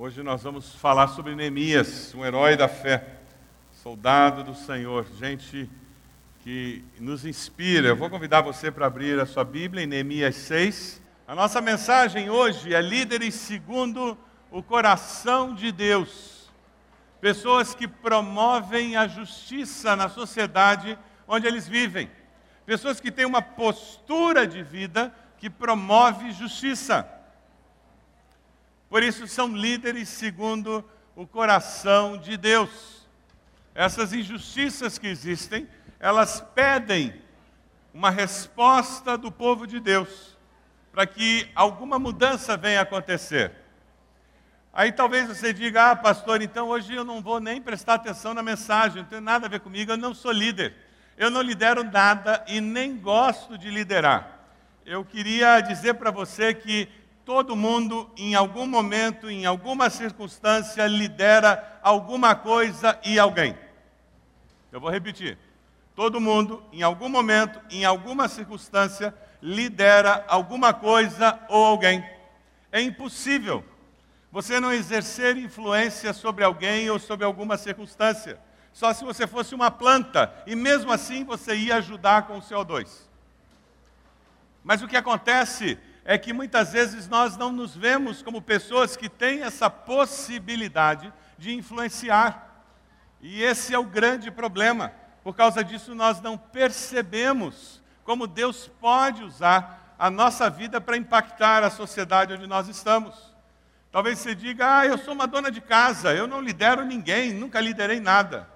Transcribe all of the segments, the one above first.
Hoje nós vamos falar sobre Neemias, um herói da fé, soldado do Senhor, gente que nos inspira. Eu vou convidar você para abrir a sua Bíblia em Neemias 6. A nossa mensagem hoje é líderes segundo o coração de Deus. Pessoas que promovem a justiça na sociedade onde eles vivem. Pessoas que têm uma postura de vida que promove justiça. Por isso são líderes segundo o coração de Deus. Essas injustiças que existem, elas pedem uma resposta do povo de Deus para que alguma mudança venha acontecer. Aí talvez você diga, ah, pastor, então hoje eu não vou nem prestar atenção na mensagem, não tem nada a ver comigo, eu não sou líder. Eu não lidero nada e nem gosto de liderar. Eu queria dizer para você que todo mundo, em algum momento, em alguma circunstância, lidera alguma coisa e alguém. Eu vou repetir. Todo mundo, em algum momento, em alguma circunstância, lidera alguma coisa ou alguém. É impossível você não exercer influência sobre alguém ou sobre alguma circunstância. Só se você fosse uma planta, e mesmo assim você ia ajudar com o CO2. Mas o que acontece é que muitas vezes nós não nos vemos como pessoas que têm essa possibilidade de influenciar. E esse é o grande problema. Por causa disso, nós não percebemos como Deus pode usar a nossa vida para impactar a sociedade onde nós estamos. Talvez você diga: Ah, eu sou uma dona de casa, eu não lidero ninguém, nunca liderei nada.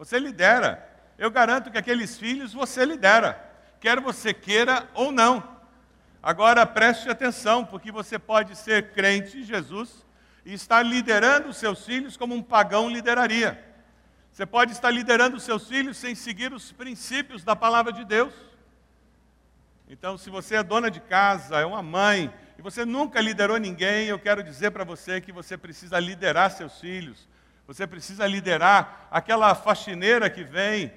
Você lidera. Eu garanto que aqueles filhos você lidera, quer você queira ou não. Agora preste atenção, porque você pode ser crente em Jesus e estar liderando os seus filhos como um pagão lideraria. Você pode estar liderando os seus filhos sem seguir os princípios da palavra de Deus. Então, se você é dona de casa, é uma mãe, e você nunca liderou ninguém, eu quero dizer para você que você precisa liderar seus filhos. Você precisa liderar aquela faxineira que vem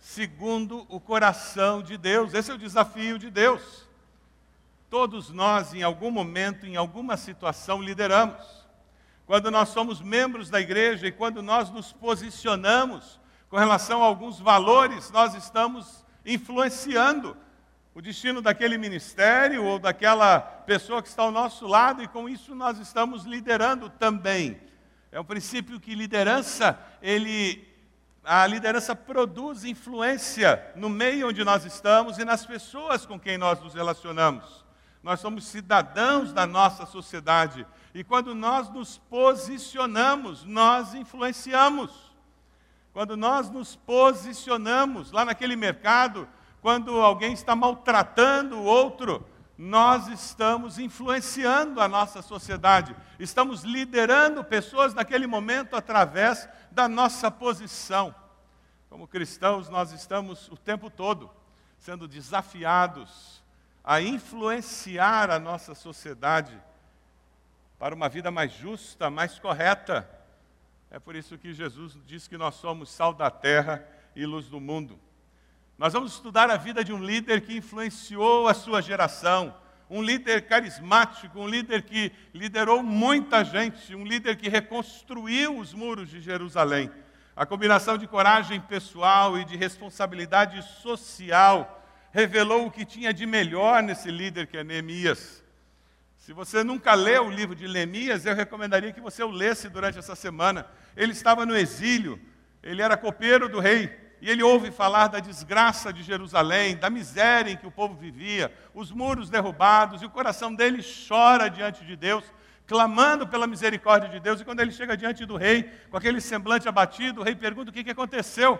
segundo o coração de Deus. Esse é o desafio de Deus. Todos nós, em algum momento, em alguma situação, lideramos. Quando nós somos membros da igreja e quando nós nos posicionamos com relação a alguns valores, nós estamos influenciando o destino daquele ministério ou daquela pessoa que está ao nosso lado, e com isso nós estamos liderando também. É um princípio que liderança, ele a liderança produz influência no meio onde nós estamos e nas pessoas com quem nós nos relacionamos nós somos cidadãos da nossa sociedade. E quando nós nos posicionamos, nós influenciamos. Quando nós nos posicionamos lá naquele mercado, quando alguém está maltratando o outro, nós estamos influenciando a nossa sociedade, estamos liderando pessoas naquele momento através da nossa posição. Como cristãos, nós estamos o tempo todo sendo desafiados a influenciar a nossa sociedade para uma vida mais justa, mais correta. É por isso que Jesus diz que nós somos sal da terra e luz do mundo. Nós vamos estudar a vida de um líder que influenciou a sua geração, um líder carismático, um líder que liderou muita gente, um líder que reconstruiu os muros de Jerusalém. A combinação de coragem pessoal e de responsabilidade social revelou o que tinha de melhor nesse líder que é Neemias. Se você nunca leu o livro de Neemias, eu recomendaria que você o lesse durante essa semana. Ele estava no exílio, ele era copeiro do rei, e ele ouve falar da desgraça de Jerusalém, da miséria em que o povo vivia, os muros derrubados, e o coração dele chora diante de Deus, clamando pela misericórdia de Deus. E quando ele chega diante do rei, com aquele semblante abatido, o rei pergunta o que aconteceu.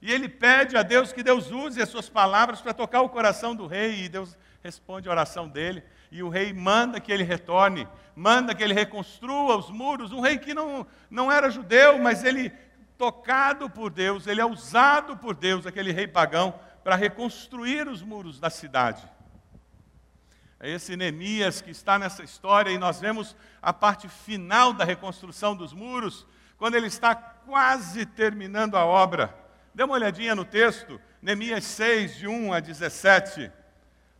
E ele pede a Deus que Deus use as suas palavras para tocar o coração do rei, e Deus responde a oração dele. E o rei manda que ele retorne, manda que ele reconstrua os muros. Um rei que não, não era judeu, mas ele, tocado por Deus, ele é usado por Deus, aquele rei pagão, para reconstruir os muros da cidade. É esse Neemias que está nessa história, e nós vemos a parte final da reconstrução dos muros, quando ele está quase terminando a obra. Dê uma olhadinha no texto, Neemias 6, de 1 a 17.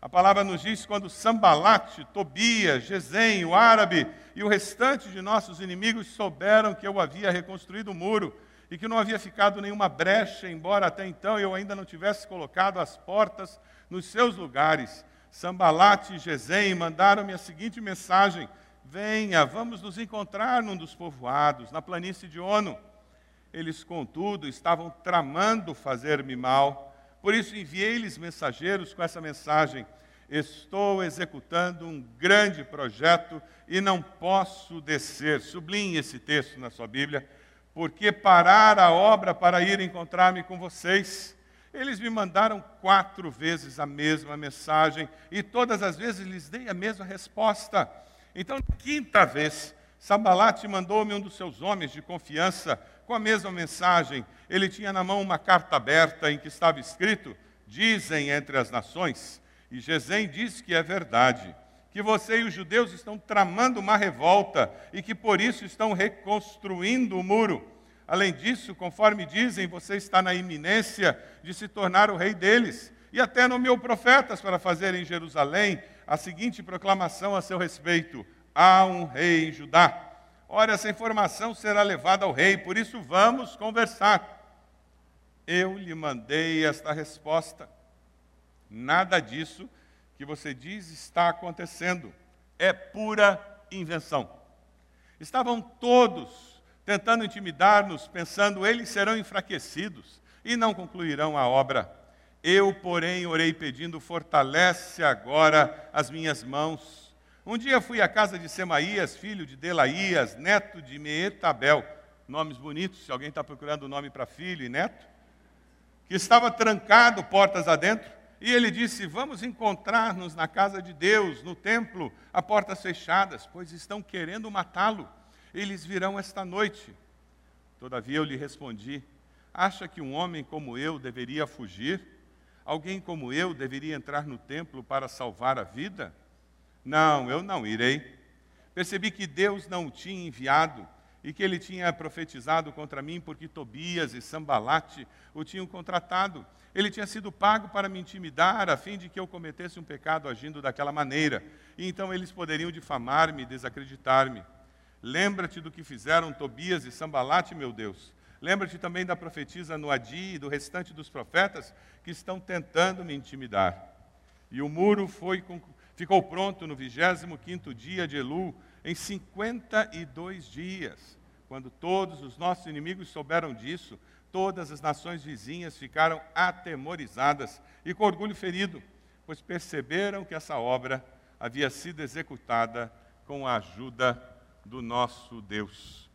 A palavra nos diz quando Sambalate, Tobias, Gesem, o árabe e o restante de nossos inimigos souberam que eu havia reconstruído o muro e que não havia ficado nenhuma brecha, embora até então eu ainda não tivesse colocado as portas nos seus lugares. Sambalate e Gesem mandaram-me a seguinte mensagem: Venha, vamos nos encontrar num dos povoados, na planície de Ono. Eles, contudo, estavam tramando fazer-me mal por isso enviei-lhes mensageiros com essa mensagem: Estou executando um grande projeto e não posso descer. Sublinhe esse texto na sua Bíblia. Porque parar a obra para ir encontrar-me com vocês? Eles me mandaram quatro vezes a mesma mensagem e todas as vezes lhes dei a mesma resposta. Então, quinta vez, Sambalate mandou-me um dos seus homens de confiança com a mesma mensagem. Ele tinha na mão uma carta aberta em que estava escrito: Dizem entre as nações, e Gesem diz que é verdade, que você e os judeus estão tramando uma revolta e que por isso estão reconstruindo o muro. Além disso, conforme dizem, você está na iminência de se tornar o rei deles. E até nomeou profetas para fazer em Jerusalém a seguinte proclamação a seu respeito: há um rei em Judá. Ora, essa informação será levada ao rei, por isso vamos conversar. Eu lhe mandei esta resposta. Nada disso que você diz está acontecendo. É pura invenção. Estavam todos tentando intimidar-nos, pensando eles serão enfraquecidos e não concluirão a obra. Eu, porém, orei pedindo: fortalece agora as minhas mãos um dia fui à casa de Semaías, filho de Delaías, neto de Meetabel, nomes bonitos, se alguém está procurando nome para filho e neto, que estava trancado portas adentro, e ele disse: Vamos encontrar-nos na casa de Deus, no templo, a portas fechadas, pois estão querendo matá-lo. Eles virão esta noite. Todavia eu lhe respondi: Acha que um homem como eu deveria fugir? Alguém como eu deveria entrar no templo para salvar a vida? Não, eu não irei. Percebi que Deus não o tinha enviado e que ele tinha profetizado contra mim porque Tobias e Sambalate o tinham contratado. Ele tinha sido pago para me intimidar, a fim de que eu cometesse um pecado agindo daquela maneira. E então eles poderiam difamar-me e desacreditar-me. Lembra-te do que fizeram Tobias e Sambalate, meu Deus. Lembra-te também da profetisa Noadi e do restante dos profetas que estão tentando me intimidar. E o muro foi ficou pronto no 25º dia de Elu, em 52 dias. Quando todos os nossos inimigos souberam disso, todas as nações vizinhas ficaram atemorizadas e com orgulho ferido, pois perceberam que essa obra havia sido executada com a ajuda do nosso Deus.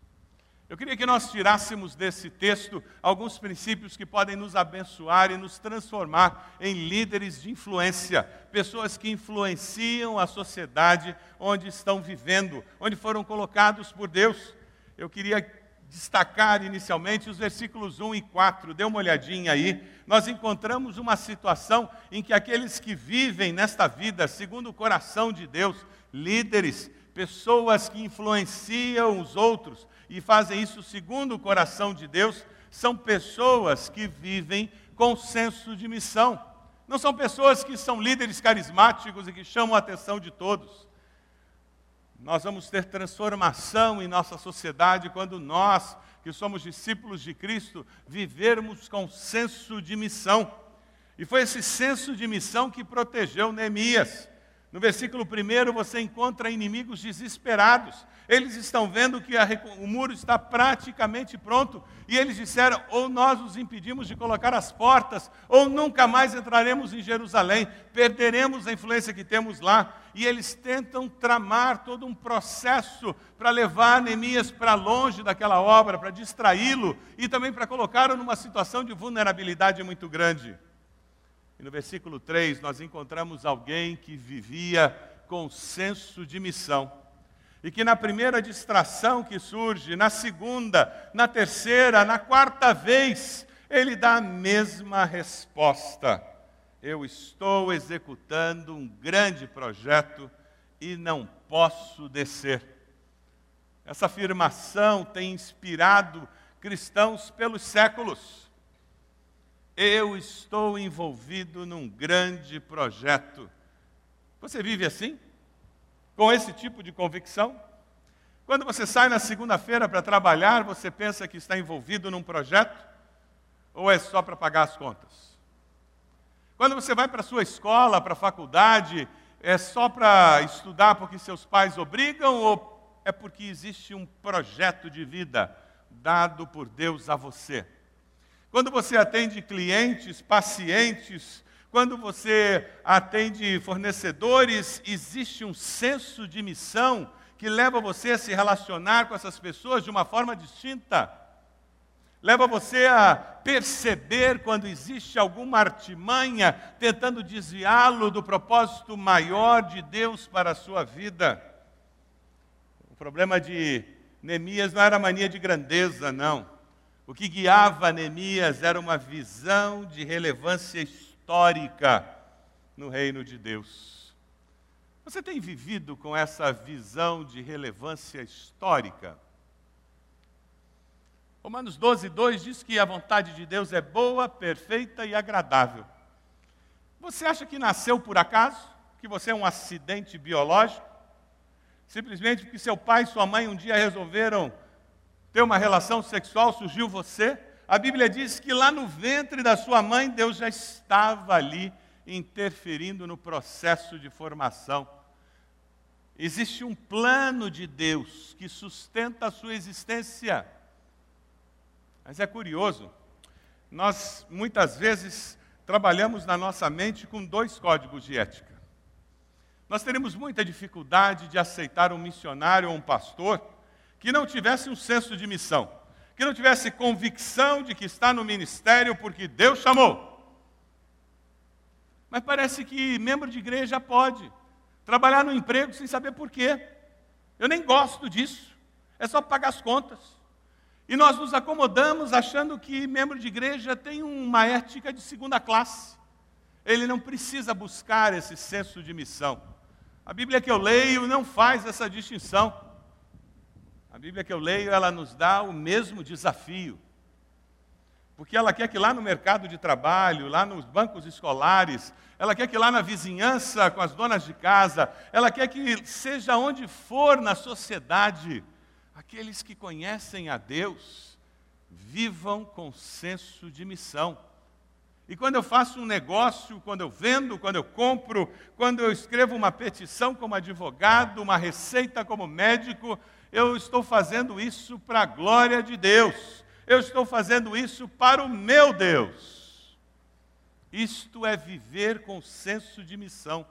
Eu queria que nós tirássemos desse texto alguns princípios que podem nos abençoar e nos transformar em líderes de influência, pessoas que influenciam a sociedade onde estão vivendo, onde foram colocados por Deus. Eu queria destacar inicialmente os versículos 1 e 4. Dê uma olhadinha aí. Nós encontramos uma situação em que aqueles que vivem nesta vida segundo o coração de Deus, líderes, pessoas que influenciam os outros, e fazem isso segundo o coração de Deus, são pessoas que vivem com senso de missão. Não são pessoas que são líderes carismáticos e que chamam a atenção de todos. Nós vamos ter transformação em nossa sociedade quando nós, que somos discípulos de Cristo, vivermos com senso de missão. E foi esse senso de missão que protegeu Neemias. No versículo 1 você encontra inimigos desesperados. Eles estão vendo que a, o muro está praticamente pronto e eles disseram: ou nós os impedimos de colocar as portas, ou nunca mais entraremos em Jerusalém, perderemos a influência que temos lá. E eles tentam tramar todo um processo para levar Neemias para longe daquela obra, para distraí-lo e também para colocá-lo numa situação de vulnerabilidade muito grande. E no versículo 3 nós encontramos alguém que vivia com senso de missão. E que na primeira distração que surge, na segunda, na terceira, na quarta vez, ele dá a mesma resposta. Eu estou executando um grande projeto e não posso descer. Essa afirmação tem inspirado cristãos pelos séculos. Eu estou envolvido num grande projeto Você vive assim? Com esse tipo de convicção? Quando você sai na segunda-feira para trabalhar, você pensa que está envolvido num projeto? Ou é só para pagar as contas? Quando você vai para a sua escola, para a faculdade, é só para estudar porque seus pais obrigam ou é porque existe um projeto de vida dado por Deus a você? Quando você atende clientes, pacientes, quando você atende fornecedores, existe um senso de missão que leva você a se relacionar com essas pessoas de uma forma distinta. Leva você a perceber quando existe alguma artimanha tentando desviá-lo do propósito maior de Deus para a sua vida. O problema de Neemias não era mania de grandeza, não. O que guiava Neemias era uma visão de relevância histórica no reino de Deus. Você tem vivido com essa visão de relevância histórica? Romanos 12, 2 diz que a vontade de Deus é boa, perfeita e agradável. Você acha que nasceu por acaso? Que você é um acidente biológico? Simplesmente porque seu pai e sua mãe um dia resolveram ter uma relação sexual, surgiu você? A Bíblia diz que lá no ventre da sua mãe, Deus já estava ali interferindo no processo de formação. Existe um plano de Deus que sustenta a sua existência. Mas é curioso, nós muitas vezes trabalhamos na nossa mente com dois códigos de ética. Nós teremos muita dificuldade de aceitar um missionário ou um pastor que não tivesse um senso de missão, que não tivesse convicção de que está no ministério porque Deus chamou. Mas parece que membro de igreja pode trabalhar no emprego sem saber por quê. Eu nem gosto disso, é só pagar as contas. E nós nos acomodamos achando que membro de igreja tem uma ética de segunda classe. Ele não precisa buscar esse senso de missão. A Bíblia que eu leio não faz essa distinção. A Bíblia que eu leio, ela nos dá o mesmo desafio. Porque ela quer que lá no mercado de trabalho, lá nos bancos escolares, ela quer que lá na vizinhança com as donas de casa, ela quer que seja onde for na sociedade, aqueles que conhecem a Deus vivam com senso de missão. E quando eu faço um negócio, quando eu vendo, quando eu compro, quando eu escrevo uma petição como advogado, uma receita como médico, eu estou fazendo isso para a glória de Deus. Eu estou fazendo isso para o meu Deus. Isto é viver com senso de missão.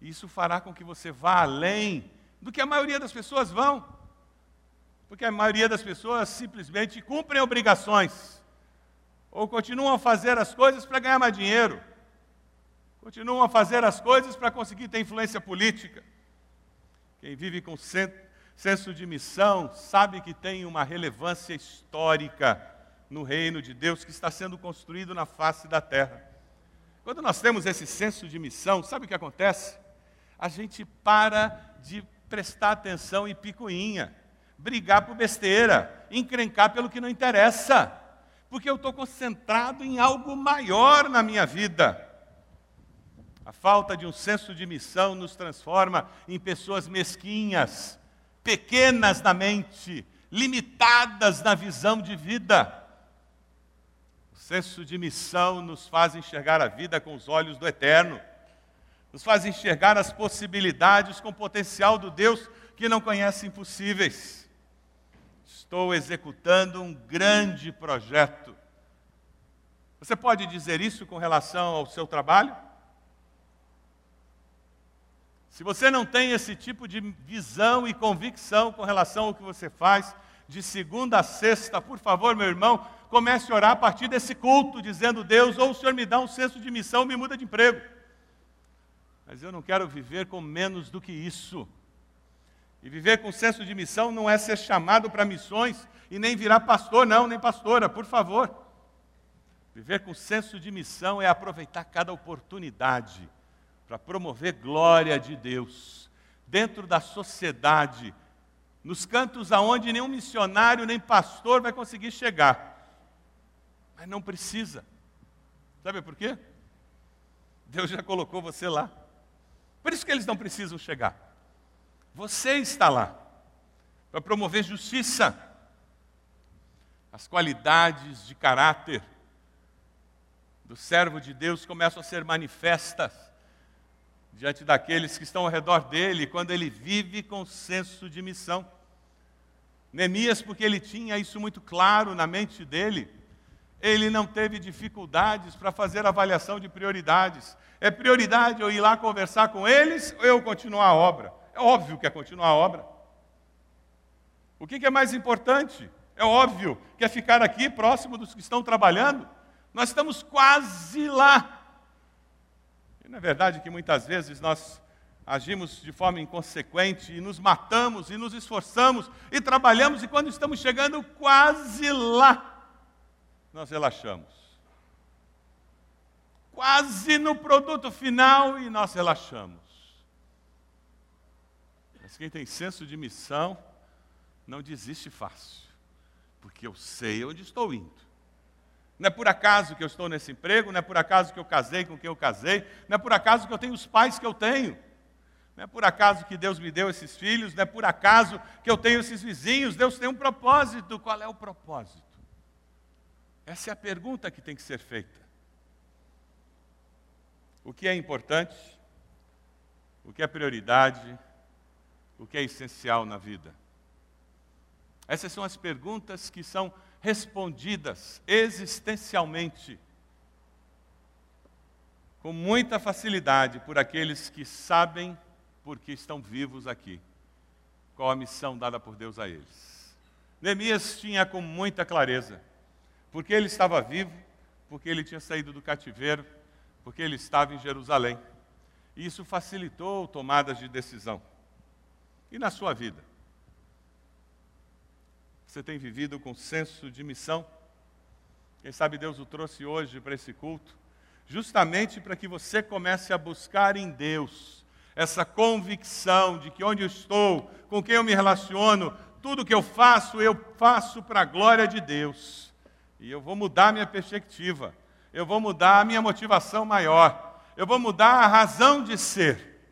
Isso fará com que você vá além do que a maioria das pessoas vão. Porque a maioria das pessoas simplesmente cumprem obrigações, ou continuam a fazer as coisas para ganhar mais dinheiro, continuam a fazer as coisas para conseguir ter influência política. Quem vive com senso de missão sabe que tem uma relevância histórica no reino de Deus que está sendo construído na face da terra. Quando nós temos esse senso de missão, sabe o que acontece? A gente para de prestar atenção em picuinha brigar por besteira, encrencar pelo que não interessa, porque eu estou concentrado em algo maior na minha vida. A falta de um senso de missão nos transforma em pessoas mesquinhas, pequenas na mente, limitadas na visão de vida. O senso de missão nos faz enxergar a vida com os olhos do eterno, nos faz enxergar as possibilidades com o potencial do Deus que não conhece impossíveis estou executando um grande projeto. Você pode dizer isso com relação ao seu trabalho? Se você não tem esse tipo de visão e convicção com relação ao que você faz, de segunda a sexta, por favor, meu irmão, comece a orar a partir desse culto, dizendo: Deus, ou o Senhor me dá um senso de missão, me muda de emprego. Mas eu não quero viver com menos do que isso. E viver com senso de missão não é ser chamado para missões e nem virar pastor, não, nem pastora, por favor. Viver com senso de missão é aproveitar cada oportunidade para promover glória de Deus dentro da sociedade, nos cantos aonde nenhum missionário nem pastor vai conseguir chegar. Mas não precisa. Sabe por quê? Deus já colocou você lá. Por isso que eles não precisam chegar. Você está lá para promover justiça, as qualidades de caráter do servo de Deus começam a ser manifestas diante daqueles que estão ao redor dele, quando ele vive com senso de missão. Neemias, porque ele tinha isso muito claro na mente dele, ele não teve dificuldades para fazer avaliação de prioridades. É prioridade eu ir lá conversar com eles ou eu continuar a obra? É óbvio que é continuar a obra. O que é mais importante? É óbvio que é ficar aqui próximo dos que estão trabalhando. Nós estamos quase lá. E não é verdade que muitas vezes nós agimos de forma inconsequente e nos matamos e nos esforçamos e trabalhamos e quando estamos chegando quase lá, nós relaxamos. Quase no produto final e nós relaxamos. Mas quem tem senso de missão não desiste fácil, porque eu sei onde estou indo. Não é por acaso que eu estou nesse emprego, não é por acaso que eu casei com quem eu casei, não é por acaso que eu tenho os pais que eu tenho. Não é por acaso que Deus me deu esses filhos, não é por acaso que eu tenho esses vizinhos. Deus tem um propósito. Qual é o propósito? Essa é a pergunta que tem que ser feita. O que é importante? O que é prioridade? O que é essencial na vida? Essas são as perguntas que são respondidas existencialmente com muita facilidade por aqueles que sabem porque estão vivos aqui. Qual a missão dada por Deus a eles? Neemias tinha com muita clareza, porque ele estava vivo, porque ele tinha saído do cativeiro, porque ele estava em Jerusalém. E isso facilitou tomadas de decisão. E na sua vida? Você tem vivido com senso de missão? Quem sabe Deus o trouxe hoje para esse culto, justamente para que você comece a buscar em Deus essa convicção de que onde eu estou, com quem eu me relaciono, tudo que eu faço, eu faço para a glória de Deus. E eu vou mudar minha perspectiva, eu vou mudar a minha motivação maior, eu vou mudar a razão de ser.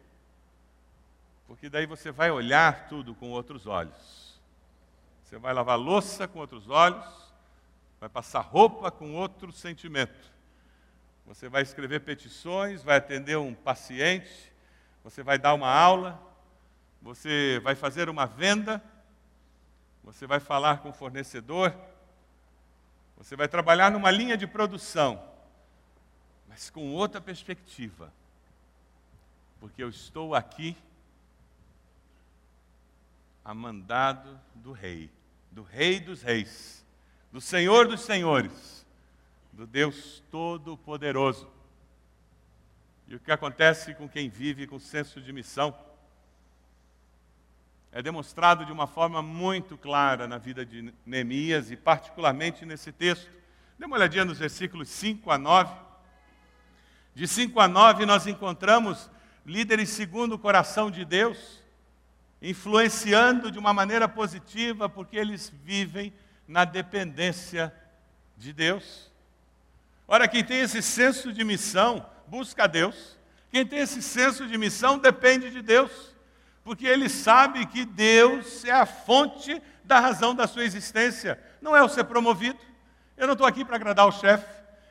Porque daí você vai olhar tudo com outros olhos. Você vai lavar louça com outros olhos, vai passar roupa com outro sentimento. Você vai escrever petições, vai atender um paciente, você vai dar uma aula, você vai fazer uma venda, você vai falar com o fornecedor, você vai trabalhar numa linha de produção, mas com outra perspectiva. Porque eu estou aqui a mandado do Rei, do Rei dos Reis, do Senhor dos Senhores, do Deus Todo-Poderoso. E o que acontece com quem vive com senso de missão é demonstrado de uma forma muito clara na vida de Neemias e, particularmente, nesse texto. Dê uma olhadinha nos versículos 5 a 9. De 5 a 9, nós encontramos líderes segundo o coração de Deus, influenciando de uma maneira positiva, porque eles vivem na dependência de Deus. Ora, quem tem esse senso de missão, busca a Deus. Quem tem esse senso de missão depende de Deus, porque ele sabe que Deus é a fonte da razão da sua existência. Não é o ser promovido. Eu não estou aqui para agradar o chefe.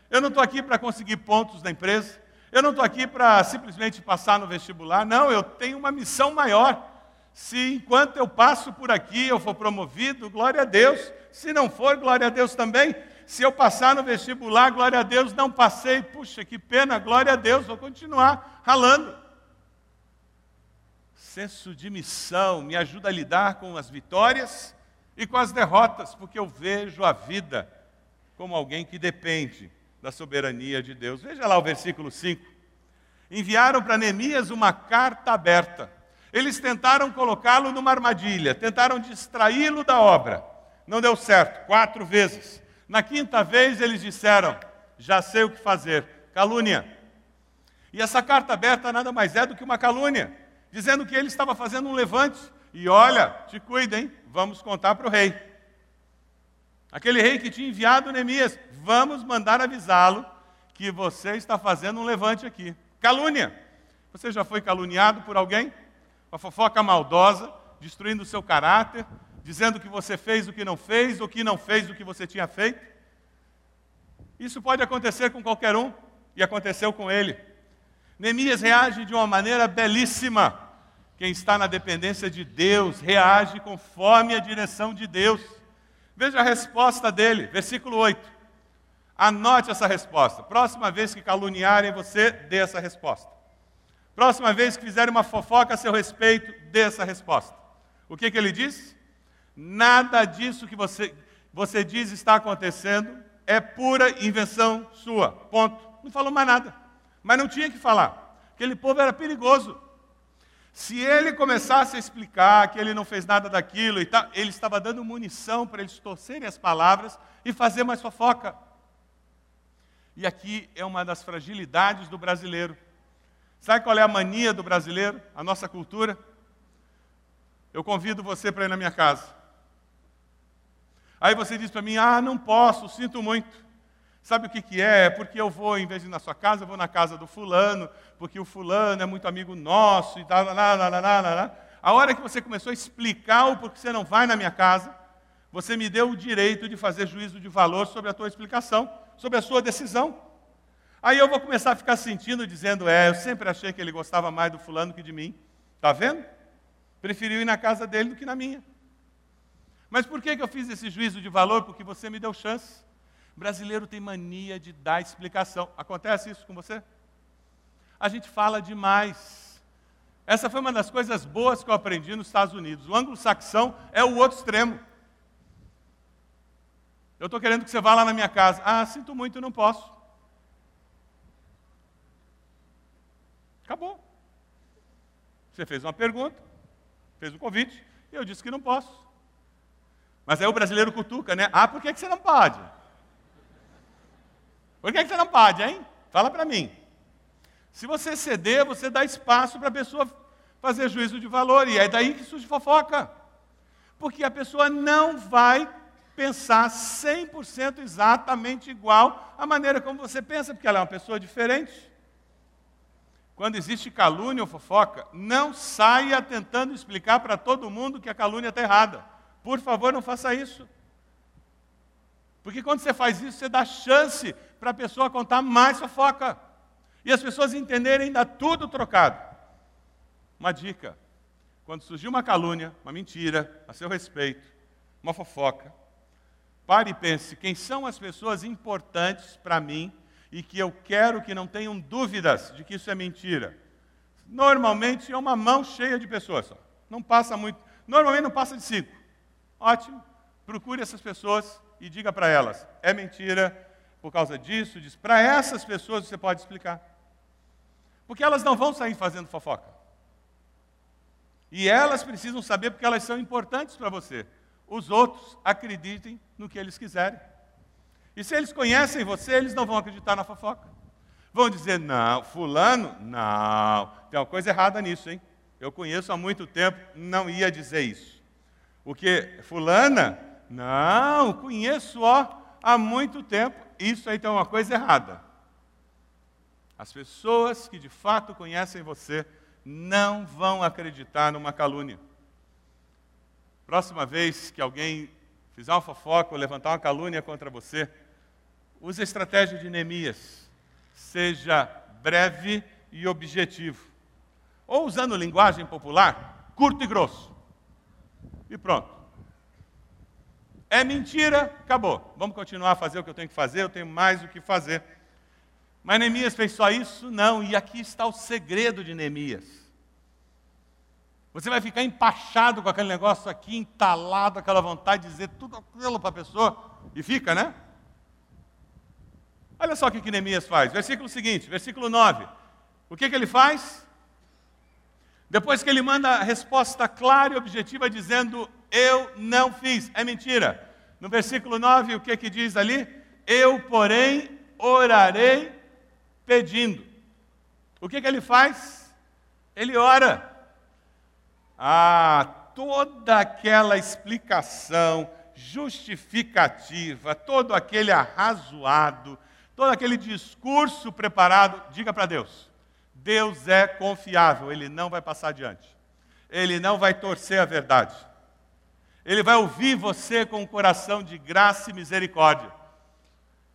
Eu não estou aqui para conseguir pontos da empresa. Eu não estou aqui para simplesmente passar no vestibular. Não, eu tenho uma missão maior. Se enquanto eu passo por aqui eu for promovido, glória a Deus. Se não for, glória a Deus também. Se eu passar no vestibular, glória a Deus, não passei, puxa, que pena, glória a Deus, vou continuar ralando. Senso de missão me ajuda a lidar com as vitórias e com as derrotas, porque eu vejo a vida como alguém que depende da soberania de Deus. Veja lá o versículo 5. Enviaram para Neemias uma carta aberta. Eles tentaram colocá-lo numa armadilha, tentaram distraí-lo da obra. Não deu certo, quatro vezes. Na quinta vez eles disseram: Já sei o que fazer. Calúnia. E essa carta aberta nada mais é do que uma calúnia, dizendo que ele estava fazendo um levante. E olha, te cuidem, vamos contar para o rei. Aquele rei que tinha enviado Neemias, vamos mandar avisá-lo que você está fazendo um levante aqui. Calúnia. Você já foi caluniado por alguém? Uma fofoca maldosa, destruindo o seu caráter, dizendo que você fez o que não fez, ou que não fez o que você tinha feito? Isso pode acontecer com qualquer um, e aconteceu com ele. Neemias reage de uma maneira belíssima. Quem está na dependência de Deus reage conforme a direção de Deus. Veja a resposta dele, versículo 8. Anote essa resposta. Próxima vez que caluniarem você, dê essa resposta. Próxima vez que fizerem uma fofoca a seu respeito, dê essa resposta. O que, que ele diz? Nada disso que você, você diz está acontecendo é pura invenção sua. Ponto. Não falou mais nada. Mas não tinha que falar. Aquele povo era perigoso. Se ele começasse a explicar que ele não fez nada daquilo e tal, ele estava dando munição para eles torcerem as palavras e fazer mais fofoca. E aqui é uma das fragilidades do brasileiro. Sabe qual é a mania do brasileiro, a nossa cultura? Eu convido você para ir na minha casa. Aí você diz para mim: Ah, não posso, sinto muito. Sabe o que, que é? É porque eu vou, em vez de ir na sua casa, eu vou na casa do fulano, porque o fulano é muito amigo nosso e tal. Lá, lá, lá, lá, lá. A hora que você começou a explicar o porquê você não vai na minha casa, você me deu o direito de fazer juízo de valor sobre a tua explicação sobre a sua decisão. Aí eu vou começar a ficar sentindo, dizendo: É, eu sempre achei que ele gostava mais do fulano que de mim. Está vendo? Preferiu ir na casa dele do que na minha. Mas por que, que eu fiz esse juízo de valor? Porque você me deu chance. Brasileiro tem mania de dar explicação. Acontece isso com você? A gente fala demais. Essa foi uma das coisas boas que eu aprendi nos Estados Unidos. O anglo-saxão é o outro extremo. Eu estou querendo que você vá lá na minha casa. Ah, sinto muito, não posso. Acabou. Você fez uma pergunta, fez um convite, e eu disse que não posso. Mas aí o brasileiro cutuca, né? Ah, por que, que você não pode? Por que, que você não pode, hein? Fala para mim. Se você ceder, você dá espaço para a pessoa fazer juízo de valor, e é daí que surge fofoca. Porque a pessoa não vai pensar 100% exatamente igual à maneira como você pensa, porque ela é uma pessoa diferente. Quando existe calúnia ou fofoca, não saia tentando explicar para todo mundo que a calúnia está errada. Por favor, não faça isso. Porque quando você faz isso, você dá chance para a pessoa contar mais fofoca. E as pessoas entenderem ainda tudo trocado. Uma dica: quando surgir uma calúnia, uma mentira a seu respeito, uma fofoca, Pare e pense: quem são as pessoas importantes para mim e que eu quero que não tenham dúvidas de que isso é mentira? Normalmente é uma mão cheia de pessoas só. Não passa muito. Normalmente não passa de cinco. Ótimo. Procure essas pessoas e diga para elas: é mentira por causa disso, disso. Para essas pessoas você pode explicar. Porque elas não vão sair fazendo fofoca. E elas precisam saber porque elas são importantes para você os outros acreditem no que eles quiserem. E se eles conhecem você, eles não vão acreditar na fofoca. Vão dizer, não, fulano, não, tem uma coisa errada nisso, hein? Eu conheço há muito tempo, não ia dizer isso. O que? Fulana? Não, conheço ó, há muito tempo, isso aí tem uma coisa errada. As pessoas que de fato conhecem você não vão acreditar numa calúnia. Próxima vez que alguém fizer uma fofoca ou levantar uma calúnia contra você, use a estratégia de Neemias. Seja breve e objetivo. Ou usando linguagem popular, curto e grosso. E pronto. É mentira, acabou. Vamos continuar a fazer o que eu tenho que fazer, eu tenho mais o que fazer. Mas Neemias fez só isso? Não, e aqui está o segredo de Neemias. Você vai ficar empachado com aquele negócio aqui, entalado, aquela vontade de dizer tudo aquilo para a pessoa, e fica, né? Olha só o que, que Neemias faz. Versículo seguinte, versículo 9. O que, que ele faz? Depois que ele manda a resposta clara e objetiva, dizendo: Eu não fiz. É mentira. No versículo 9, o que, que diz ali? Eu, porém, orarei pedindo. O que, que ele faz? Ele ora. Ah, toda aquela explicação justificativa, todo aquele arrazoado, todo aquele discurso preparado, diga para Deus: Deus é confiável, ele não vai passar adiante. Ele não vai torcer a verdade. Ele vai ouvir você com um coração de graça e misericórdia.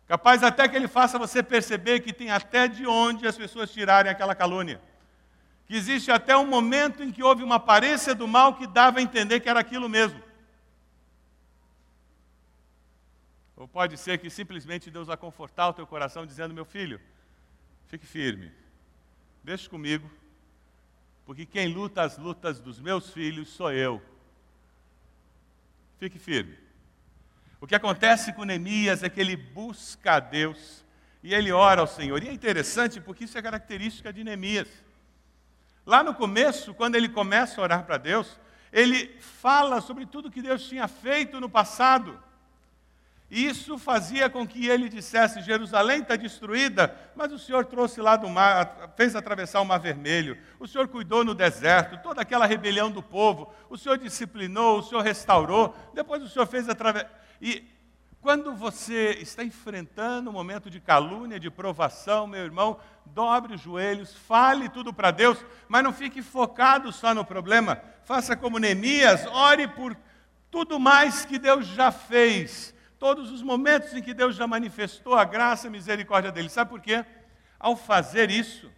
Capaz até que ele faça você perceber que tem até de onde as pessoas tirarem aquela calúnia. Que existe até um momento em que houve uma aparência do mal que dava a entender que era aquilo mesmo. Ou pode ser que simplesmente Deus vai confortar o teu coração dizendo: Meu filho, fique firme, deixe comigo, porque quem luta as lutas dos meus filhos sou eu. Fique firme. O que acontece com Neemias é que ele busca a Deus e ele ora ao Senhor. E é interessante porque isso é característica de Neemias. Lá no começo, quando ele começa a orar para Deus, ele fala sobre tudo que Deus tinha feito no passado. Isso fazia com que ele dissesse: Jerusalém está destruída, mas o Senhor trouxe lá do mar, fez atravessar o Mar Vermelho, o Senhor cuidou no deserto, toda aquela rebelião do povo, o Senhor disciplinou, o Senhor restaurou, depois o Senhor fez atravessar. E quando você está enfrentando um momento de calúnia, de provação, meu irmão, dobre os joelhos, fale tudo para Deus, mas não fique focado só no problema. Faça como Neemias, ore por tudo mais que Deus já fez, todos os momentos em que Deus já manifestou a graça e misericórdia dele. Sabe por quê? Ao fazer isso,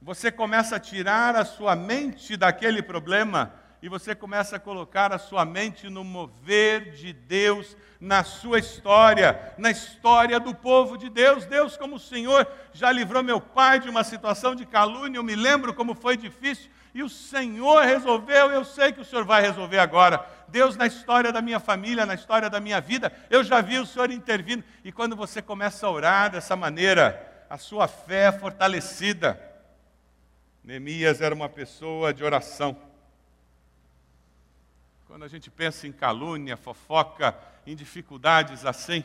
você começa a tirar a sua mente daquele problema e você começa a colocar a sua mente no mover de Deus na sua história, na história do povo de Deus. Deus, como o Senhor já livrou meu pai de uma situação de calúnia, eu me lembro como foi difícil, e o Senhor resolveu, eu sei que o Senhor vai resolver agora. Deus, na história da minha família, na história da minha vida, eu já vi o Senhor intervindo. E quando você começa a orar dessa maneira, a sua fé é fortalecida. Neemias era uma pessoa de oração. Quando a gente pensa em calúnia, fofoca, em dificuldades assim,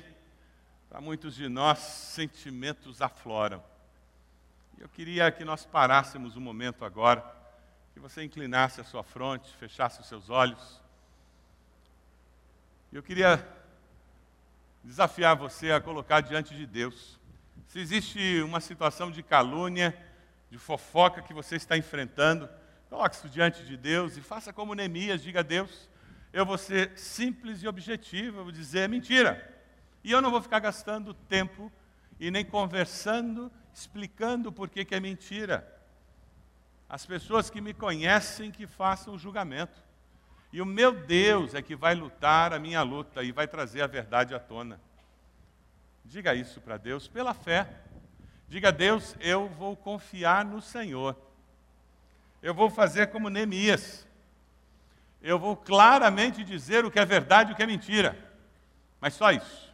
para muitos de nós, sentimentos afloram. Eu queria que nós parássemos um momento agora, que você inclinasse a sua fronte, fechasse os seus olhos. E eu queria desafiar você a colocar diante de Deus. Se existe uma situação de calúnia, de fofoca que você está enfrentando, coloque isso diante de Deus e faça como Neemias, diga a Deus, eu vou ser simples e objetivo, eu vou dizer mentira. E eu não vou ficar gastando tempo e nem conversando, explicando por que, que é mentira. As pessoas que me conhecem que façam o julgamento. E o meu Deus é que vai lutar a minha luta e vai trazer a verdade à tona. Diga isso para Deus pela fé. Diga a Deus, eu vou confiar no Senhor. Eu vou fazer como Neemias eu vou claramente dizer o que é verdade e o que é mentira. Mas só isso.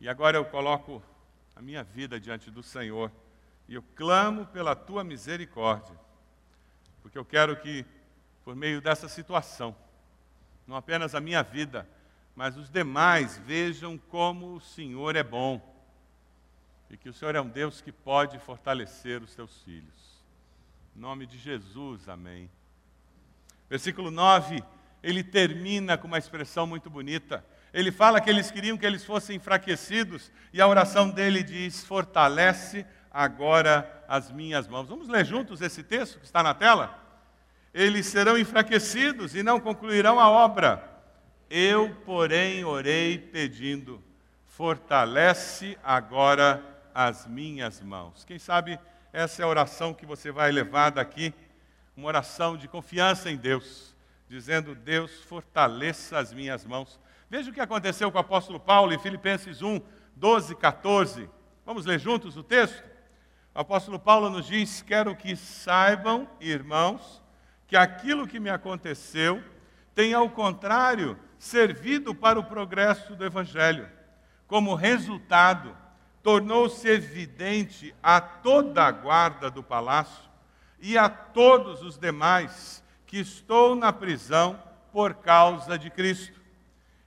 E agora eu coloco a minha vida diante do Senhor e eu clamo pela tua misericórdia, porque eu quero que, por meio dessa situação, não apenas a minha vida, mas os demais vejam como o Senhor é bom e que o Senhor é um Deus que pode fortalecer os teus filhos. Em nome de Jesus, amém. Versículo 9, ele termina com uma expressão muito bonita. Ele fala que eles queriam que eles fossem enfraquecidos, e a oração dele diz: Fortalece agora as minhas mãos. Vamos ler juntos esse texto que está na tela? Eles serão enfraquecidos e não concluirão a obra. Eu, porém, orei pedindo: Fortalece agora as minhas mãos. Quem sabe essa é a oração que você vai levar daqui, uma oração de confiança em Deus, dizendo: Deus, fortaleça as minhas mãos. Veja o que aconteceu com o apóstolo Paulo em Filipenses 1, 12, 14. Vamos ler juntos o texto? O apóstolo Paulo nos diz: Quero que saibam, irmãos, que aquilo que me aconteceu tem, ao contrário, servido para o progresso do Evangelho. Como resultado, tornou-se evidente a toda a guarda do palácio e a todos os demais que estou na prisão por causa de Cristo.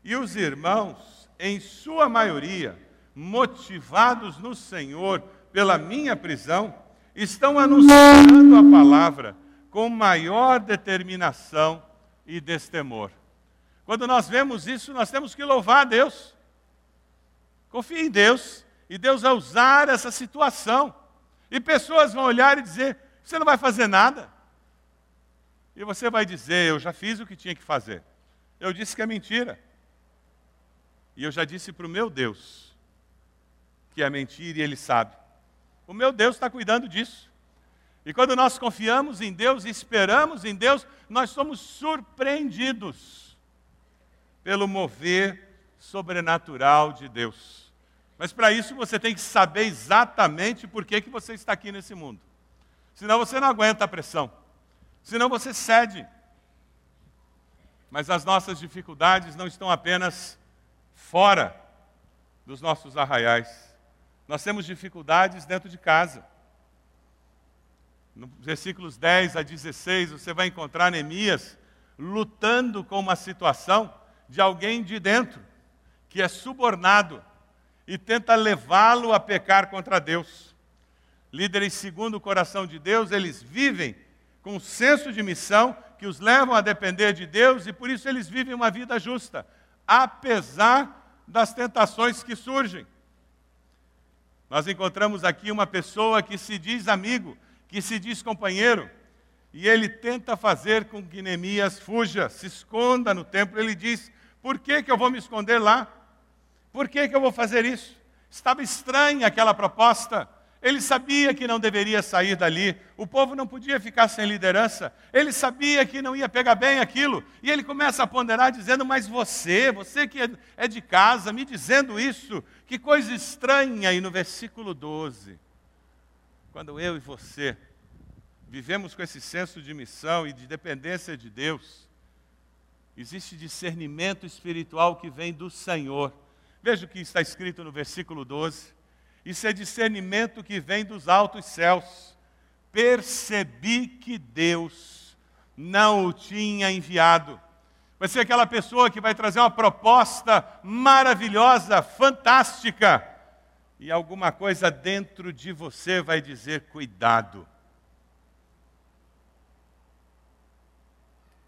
E os irmãos, em sua maioria, motivados no Senhor pela minha prisão, estão anunciando a palavra com maior determinação e destemor. Quando nós vemos isso, nós temos que louvar a Deus. Confie em Deus E Deus vai usar essa situação. E pessoas vão olhar e dizer: você não vai fazer nada. E você vai dizer: eu já fiz o que tinha que fazer. Eu disse que é mentira. E eu já disse para o meu Deus que é mentira e Ele sabe. O meu Deus está cuidando disso. E quando nós confiamos em Deus e esperamos em Deus, nós somos surpreendidos pelo mover sobrenatural de Deus. Mas para isso você tem que saber exatamente por que, que você está aqui nesse mundo. Senão você não aguenta a pressão. Senão você cede. Mas as nossas dificuldades não estão apenas fora dos nossos arraiais. Nós temos dificuldades dentro de casa. Nos versículos 10 a 16, você vai encontrar Neemias lutando com uma situação de alguém de dentro, que é subornado e tenta levá-lo a pecar contra Deus. Líderes segundo o coração de Deus, eles vivem com um senso de missão que os levam a depender de Deus e por isso eles vivem uma vida justa, apesar das tentações que surgem. Nós encontramos aqui uma pessoa que se diz amigo, que se diz companheiro, e ele tenta fazer com que Neemias fuja, se esconda no templo. Ele diz: Por que, que eu vou me esconder lá? Por que, que eu vou fazer isso? Estava estranha aquela proposta. Ele sabia que não deveria sair dali, o povo não podia ficar sem liderança, ele sabia que não ia pegar bem aquilo, e ele começa a ponderar, dizendo: Mas você, você que é de casa, me dizendo isso, que coisa estranha. E no versículo 12, quando eu e você vivemos com esse senso de missão e de dependência de Deus, existe discernimento espiritual que vem do Senhor. Veja o que está escrito no versículo 12. Isso é discernimento que vem dos altos céus. Percebi que Deus não o tinha enviado. Vai ser aquela pessoa que vai trazer uma proposta maravilhosa, fantástica, e alguma coisa dentro de você vai dizer: cuidado.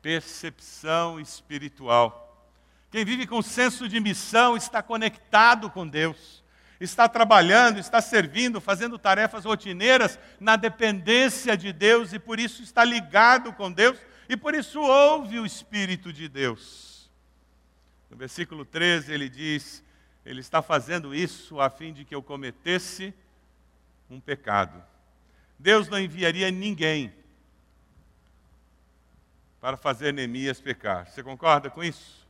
Percepção espiritual. Quem vive com senso de missão está conectado com Deus está trabalhando, está servindo, fazendo tarefas rotineiras na dependência de Deus e por isso está ligado com Deus e por isso ouve o Espírito de Deus. No versículo 13 ele diz: Ele está fazendo isso a fim de que eu cometesse um pecado. Deus não enviaria ninguém para fazer Neemias pecar. Você concorda com isso?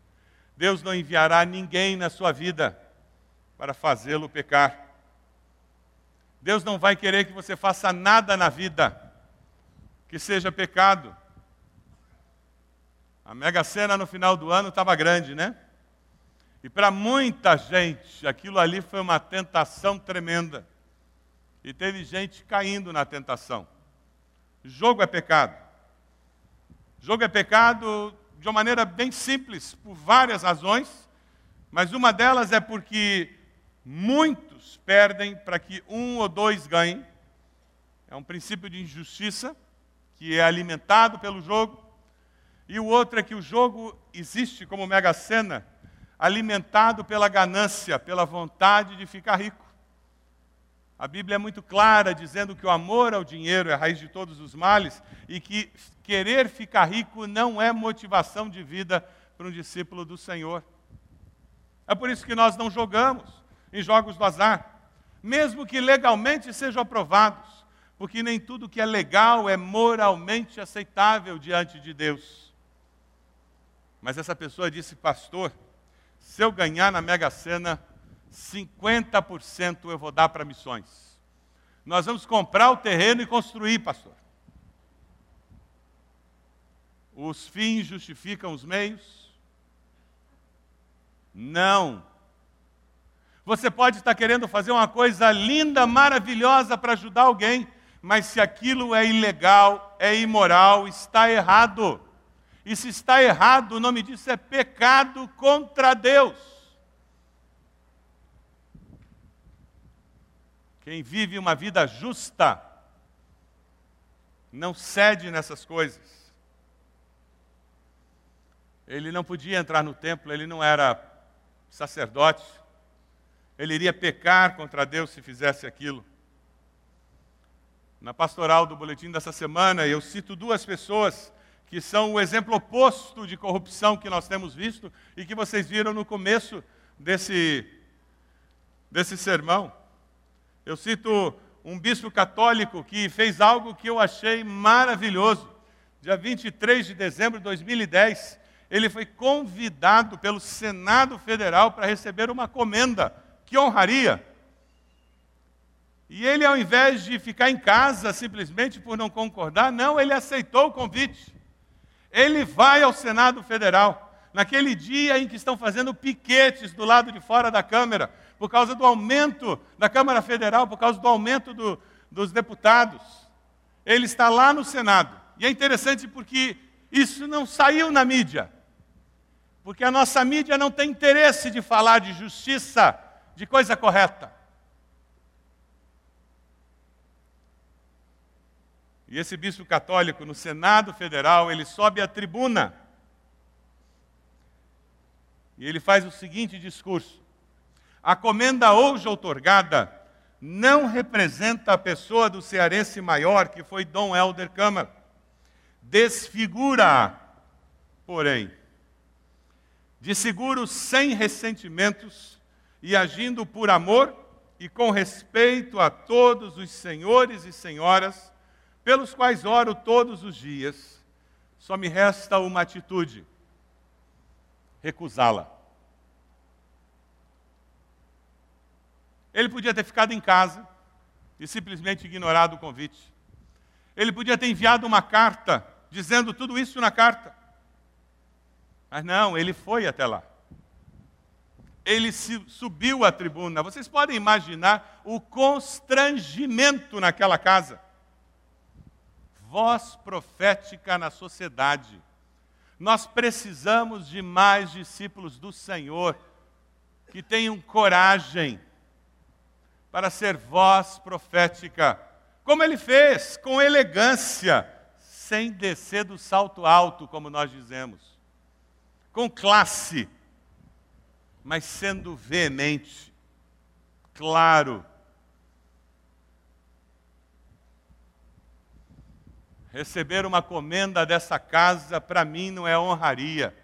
Deus não enviará ninguém na sua vida para fazê-lo pecar. Deus não vai querer que você faça nada na vida que seja pecado. A mega cena no final do ano estava grande, né? E para muita gente, aquilo ali foi uma tentação tremenda. E teve gente caindo na tentação. Jogo é pecado. Jogo é pecado de uma maneira bem simples, por várias razões, mas uma delas é porque Muitos perdem para que um ou dois ganhem. É um princípio de injustiça que é alimentado pelo jogo. E o outro é que o jogo existe como mega sena, alimentado pela ganância, pela vontade de ficar rico. A Bíblia é muito clara dizendo que o amor ao dinheiro é a raiz de todos os males e que querer ficar rico não é motivação de vida para um discípulo do Senhor. É por isso que nós não jogamos em jogos do azar, mesmo que legalmente sejam aprovados, porque nem tudo que é legal é moralmente aceitável diante de Deus. Mas essa pessoa disse, pastor, se eu ganhar na Mega Sena, 50% eu vou dar para missões. Nós vamos comprar o terreno e construir, pastor. Os fins justificam os meios? Não. Você pode estar querendo fazer uma coisa linda, maravilhosa para ajudar alguém, mas se aquilo é ilegal, é imoral, está errado. E se está errado, o nome disso é pecado contra Deus. Quem vive uma vida justa não cede nessas coisas. Ele não podia entrar no templo, ele não era sacerdote, ele iria pecar contra Deus se fizesse aquilo. Na pastoral do boletim dessa semana, eu cito duas pessoas que são o exemplo oposto de corrupção que nós temos visto e que vocês viram no começo desse, desse sermão. Eu cito um bispo católico que fez algo que eu achei maravilhoso. Dia 23 de dezembro de 2010, ele foi convidado pelo Senado Federal para receber uma comenda. Que honraria! E ele, ao invés de ficar em casa simplesmente por não concordar, não, ele aceitou o convite. Ele vai ao Senado Federal, naquele dia em que estão fazendo piquetes do lado de fora da Câmara, por causa do aumento da Câmara Federal, por causa do aumento do, dos deputados. Ele está lá no Senado. E é interessante porque isso não saiu na mídia. Porque a nossa mídia não tem interesse de falar de justiça, de coisa correta. E esse bispo católico, no Senado Federal, ele sobe à tribuna e ele faz o seguinte discurso: A comenda hoje outorgada não representa a pessoa do cearense maior, que foi Dom Helder Câmara. Desfigura, porém, de seguro sem ressentimentos e agindo por amor e com respeito a todos os senhores e senhoras pelos quais oro todos os dias, só me resta uma atitude: recusá-la. Ele podia ter ficado em casa e simplesmente ignorado o convite. Ele podia ter enviado uma carta dizendo tudo isso na carta. Mas não, ele foi até lá. Ele subiu à tribuna. Vocês podem imaginar o constrangimento naquela casa. Voz profética na sociedade. Nós precisamos de mais discípulos do Senhor que tenham coragem para ser voz profética, como ele fez, com elegância, sem descer do salto alto, como nós dizemos com classe, mas sendo veemente, claro. Receber uma comenda dessa casa, para mim, não é honraria,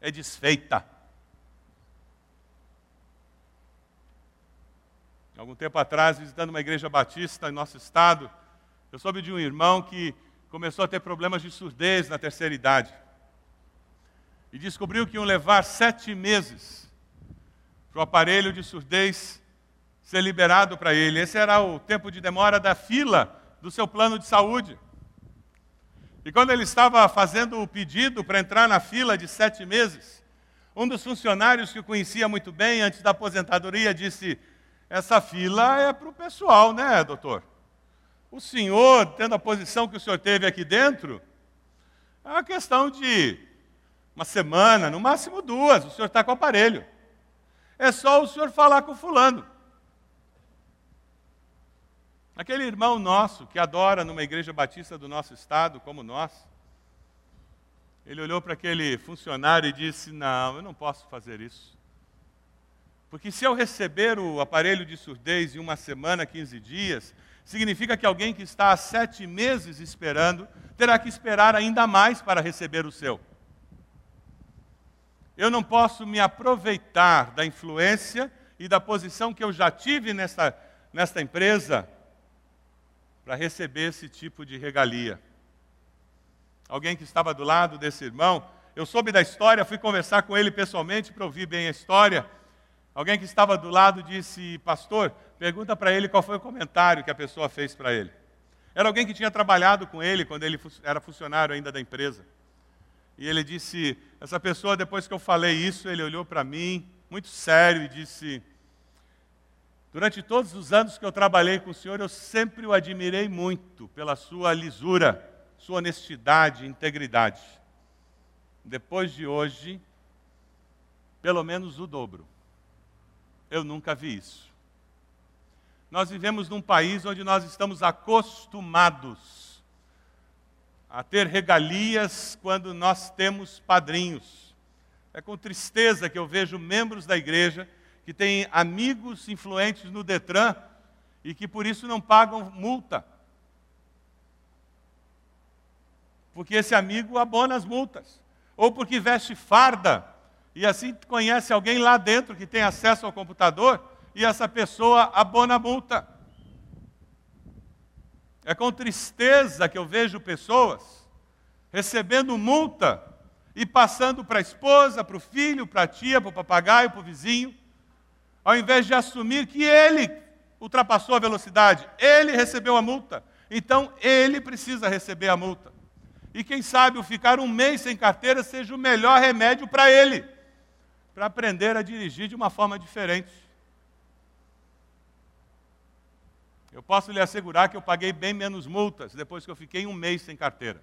é desfeita. Algum tempo atrás, visitando uma igreja batista em nosso estado, eu soube de um irmão que começou a ter problemas de surdez na terceira idade e descobriu que iam levar sete meses o aparelho de surdez ser liberado para ele. Esse era o tempo de demora da fila do seu plano de saúde. E quando ele estava fazendo o pedido para entrar na fila de sete meses, um dos funcionários que o conhecia muito bem antes da aposentadoria disse: Essa fila é para o pessoal, né, doutor? O senhor, tendo a posição que o senhor teve aqui dentro, é uma questão de uma semana, no máximo duas, o senhor está com o aparelho. É só o senhor falar com fulano. Aquele irmão nosso que adora numa igreja batista do nosso estado, como nós, ele olhou para aquele funcionário e disse: Não, eu não posso fazer isso. Porque se eu receber o aparelho de surdez em uma semana, 15 dias, significa que alguém que está há sete meses esperando terá que esperar ainda mais para receber o seu. Eu não posso me aproveitar da influência e da posição que eu já tive nesta, nesta empresa para receber esse tipo de regalia. Alguém que estava do lado desse irmão, eu soube da história, fui conversar com ele pessoalmente para ouvir bem a história. Alguém que estava do lado disse: Pastor, pergunta para ele qual foi o comentário que a pessoa fez para ele. Era alguém que tinha trabalhado com ele quando ele era funcionário ainda da empresa. E ele disse: Essa pessoa, depois que eu falei isso, ele olhou para mim, muito sério, e disse: Durante todos os anos que eu trabalhei com o senhor, eu sempre o admirei muito pela sua lisura, sua honestidade integridade. Depois de hoje, pelo menos o dobro. Eu nunca vi isso. Nós vivemos num país onde nós estamos acostumados a ter regalias quando nós temos padrinhos. É com tristeza que eu vejo membros da igreja que têm amigos influentes no Detran e que por isso não pagam multa. Porque esse amigo abona as multas. Ou porque veste farda e assim conhece alguém lá dentro que tem acesso ao computador e essa pessoa abona a multa. É com tristeza que eu vejo pessoas recebendo multa e passando para a esposa, para o filho, para a tia, para o papagaio, para o vizinho, ao invés de assumir que ele ultrapassou a velocidade, ele recebeu a multa, então ele precisa receber a multa. E quem sabe o ficar um mês sem carteira seja o melhor remédio para ele, para aprender a dirigir de uma forma diferente. Eu posso lhe assegurar que eu paguei bem menos multas depois que eu fiquei um mês sem carteira.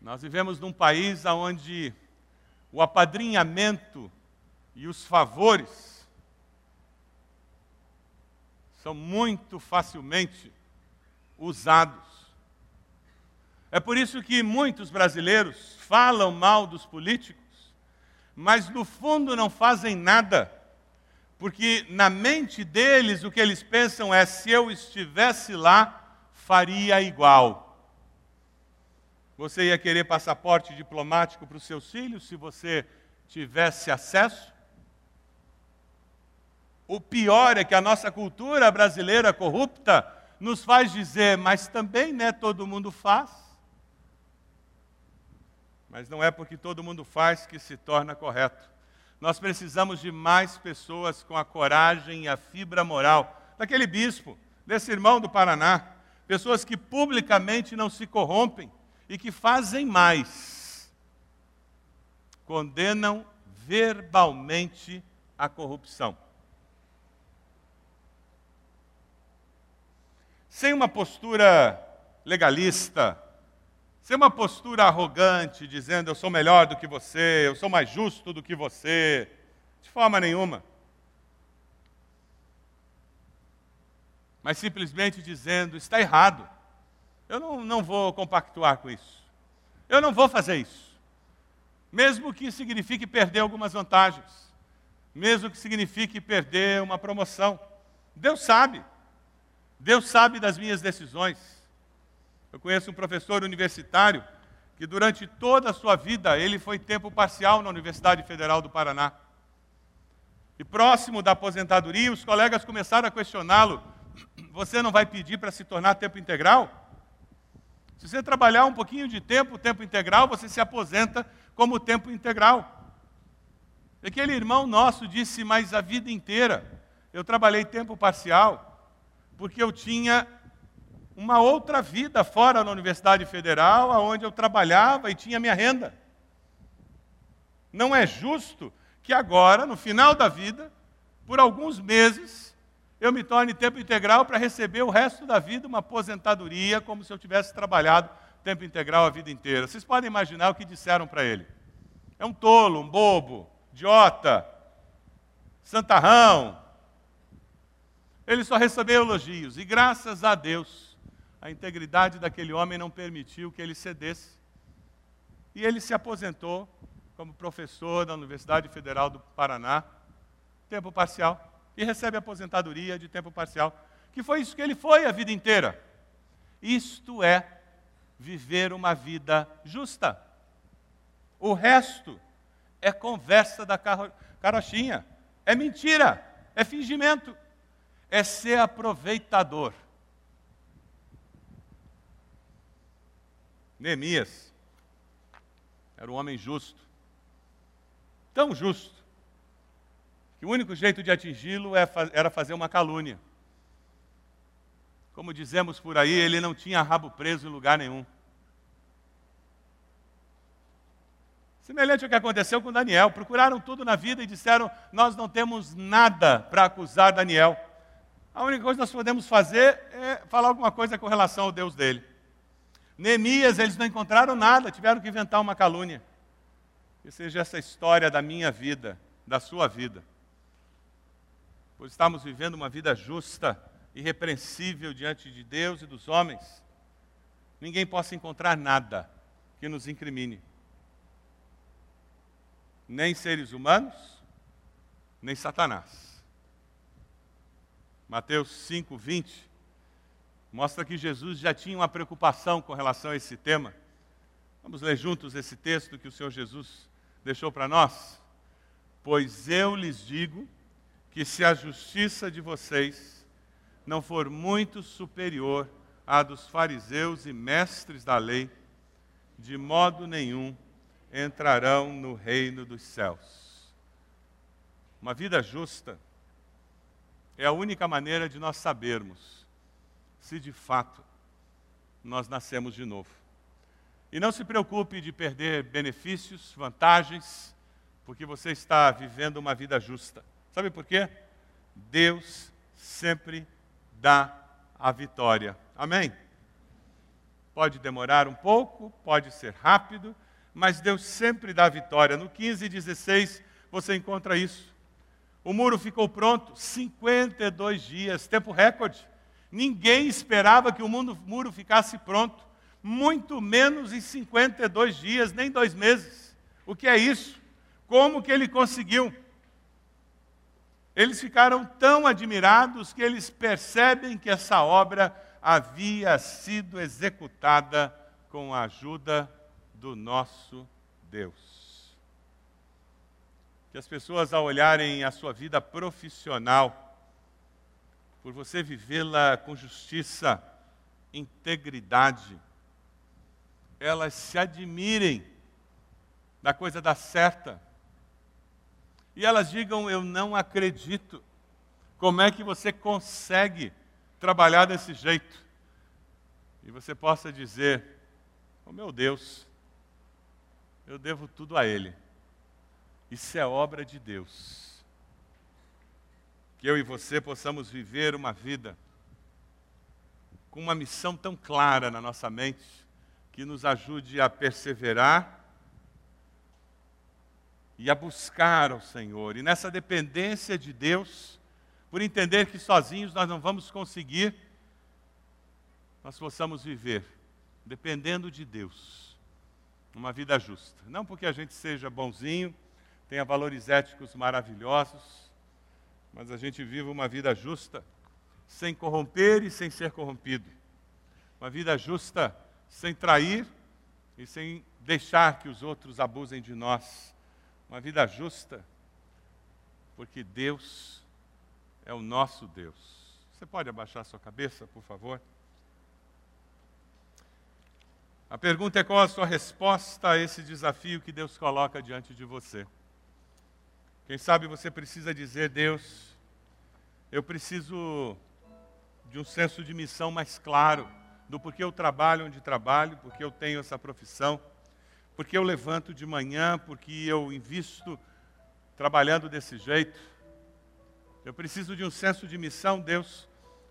Nós vivemos num país onde o apadrinhamento e os favores são muito facilmente usados. É por isso que muitos brasileiros falam mal dos políticos mas no fundo não fazem nada, porque na mente deles o que eles pensam é: se eu estivesse lá, faria igual. Você ia querer passaporte diplomático para os seus filhos se você tivesse acesso? O pior é que a nossa cultura brasileira corrupta nos faz dizer, mas também né, todo mundo faz. Mas não é porque todo mundo faz que se torna correto. Nós precisamos de mais pessoas com a coragem e a fibra moral daquele bispo, desse irmão do Paraná. Pessoas que publicamente não se corrompem e que fazem mais. Condenam verbalmente a corrupção. Sem uma postura legalista, Ser uma postura arrogante, dizendo eu sou melhor do que você, eu sou mais justo do que você, de forma nenhuma. Mas simplesmente dizendo está errado. Eu não, não vou compactuar com isso. Eu não vou fazer isso. Mesmo que signifique perder algumas vantagens. Mesmo que signifique perder uma promoção. Deus sabe. Deus sabe das minhas decisões. Eu conheço um professor universitário que durante toda a sua vida ele foi tempo parcial na Universidade Federal do Paraná. E próximo da aposentadoria, os colegas começaram a questioná-lo: você não vai pedir para se tornar tempo integral? Se você trabalhar um pouquinho de tempo, tempo integral, você se aposenta como tempo integral. Aquele irmão nosso disse, mas a vida inteira eu trabalhei tempo parcial, porque eu tinha uma outra vida fora da Universidade Federal, onde eu trabalhava e tinha minha renda. Não é justo que agora, no final da vida, por alguns meses, eu me torne tempo integral para receber o resto da vida uma aposentadoria, como se eu tivesse trabalhado tempo integral a vida inteira. Vocês podem imaginar o que disseram para ele? É um tolo, um bobo, idiota, santarrão. Ele só recebeu elogios, e graças a Deus, a integridade daquele homem não permitiu que ele cedesse. E ele se aposentou como professor da Universidade Federal do Paraná, tempo parcial, e recebe aposentadoria de tempo parcial, que foi isso que ele foi a vida inteira. Isto é viver uma vida justa. O resto é conversa da carochinha, é mentira, é fingimento, é ser aproveitador. Neemias era um homem justo, tão justo, que o único jeito de atingi-lo é era fazer uma calúnia. Como dizemos por aí, ele não tinha rabo preso em lugar nenhum. Semelhante ao que aconteceu com Daniel. Procuraram tudo na vida e disseram: Nós não temos nada para acusar Daniel. A única coisa que nós podemos fazer é falar alguma coisa com relação ao Deus dele. Neemias, eles não encontraram nada, tiveram que inventar uma calúnia. Que seja essa história da minha vida, da sua vida. Pois estamos vivendo uma vida justa, irrepreensível diante de Deus e dos homens. Ninguém possa encontrar nada que nos incrimine. nem seres humanos, nem Satanás. Mateus 5, 20 mostra que Jesus já tinha uma preocupação com relação a esse tema. Vamos ler juntos esse texto que o Senhor Jesus deixou para nós? Pois eu lhes digo que se a justiça de vocês não for muito superior à dos fariseus e mestres da lei, de modo nenhum entrarão no reino dos céus. Uma vida justa é a única maneira de nós sabermos se de fato nós nascemos de novo. E não se preocupe de perder benefícios, vantagens, porque você está vivendo uma vida justa. Sabe por quê? Deus sempre dá a vitória. Amém? Pode demorar um pouco, pode ser rápido, mas Deus sempre dá vitória. No 15 e 16 você encontra isso. O muro ficou pronto 52 dias, tempo recorde. Ninguém esperava que o muro ficasse pronto, muito menos em 52 dias, nem dois meses. O que é isso? Como que ele conseguiu? Eles ficaram tão admirados que eles percebem que essa obra havia sido executada com a ajuda do nosso Deus. Que as pessoas, ao olharem a sua vida profissional, por você vivê-la com justiça, integridade, elas se admirem da coisa dar certa. E elas digam: Eu não acredito. Como é que você consegue trabalhar desse jeito? E você possa dizer: Oh meu Deus, eu devo tudo a Ele. Isso é obra de Deus. Que eu e você possamos viver uma vida com uma missão tão clara na nossa mente, que nos ajude a perseverar e a buscar ao Senhor. E nessa dependência de Deus, por entender que sozinhos nós não vamos conseguir, nós possamos viver dependendo de Deus, uma vida justa. Não porque a gente seja bonzinho, tenha valores éticos maravilhosos, mas a gente vive uma vida justa, sem corromper e sem ser corrompido. Uma vida justa sem trair e sem deixar que os outros abusem de nós. Uma vida justa, porque Deus é o nosso Deus. Você pode abaixar sua cabeça, por favor? A pergunta é qual a sua resposta a esse desafio que Deus coloca diante de você. Quem sabe você precisa dizer, Deus, eu preciso de um senso de missão mais claro, do porquê eu trabalho onde trabalho, porque eu tenho essa profissão, porque eu levanto de manhã, porque eu invisto trabalhando desse jeito. Eu preciso de um senso de missão, Deus,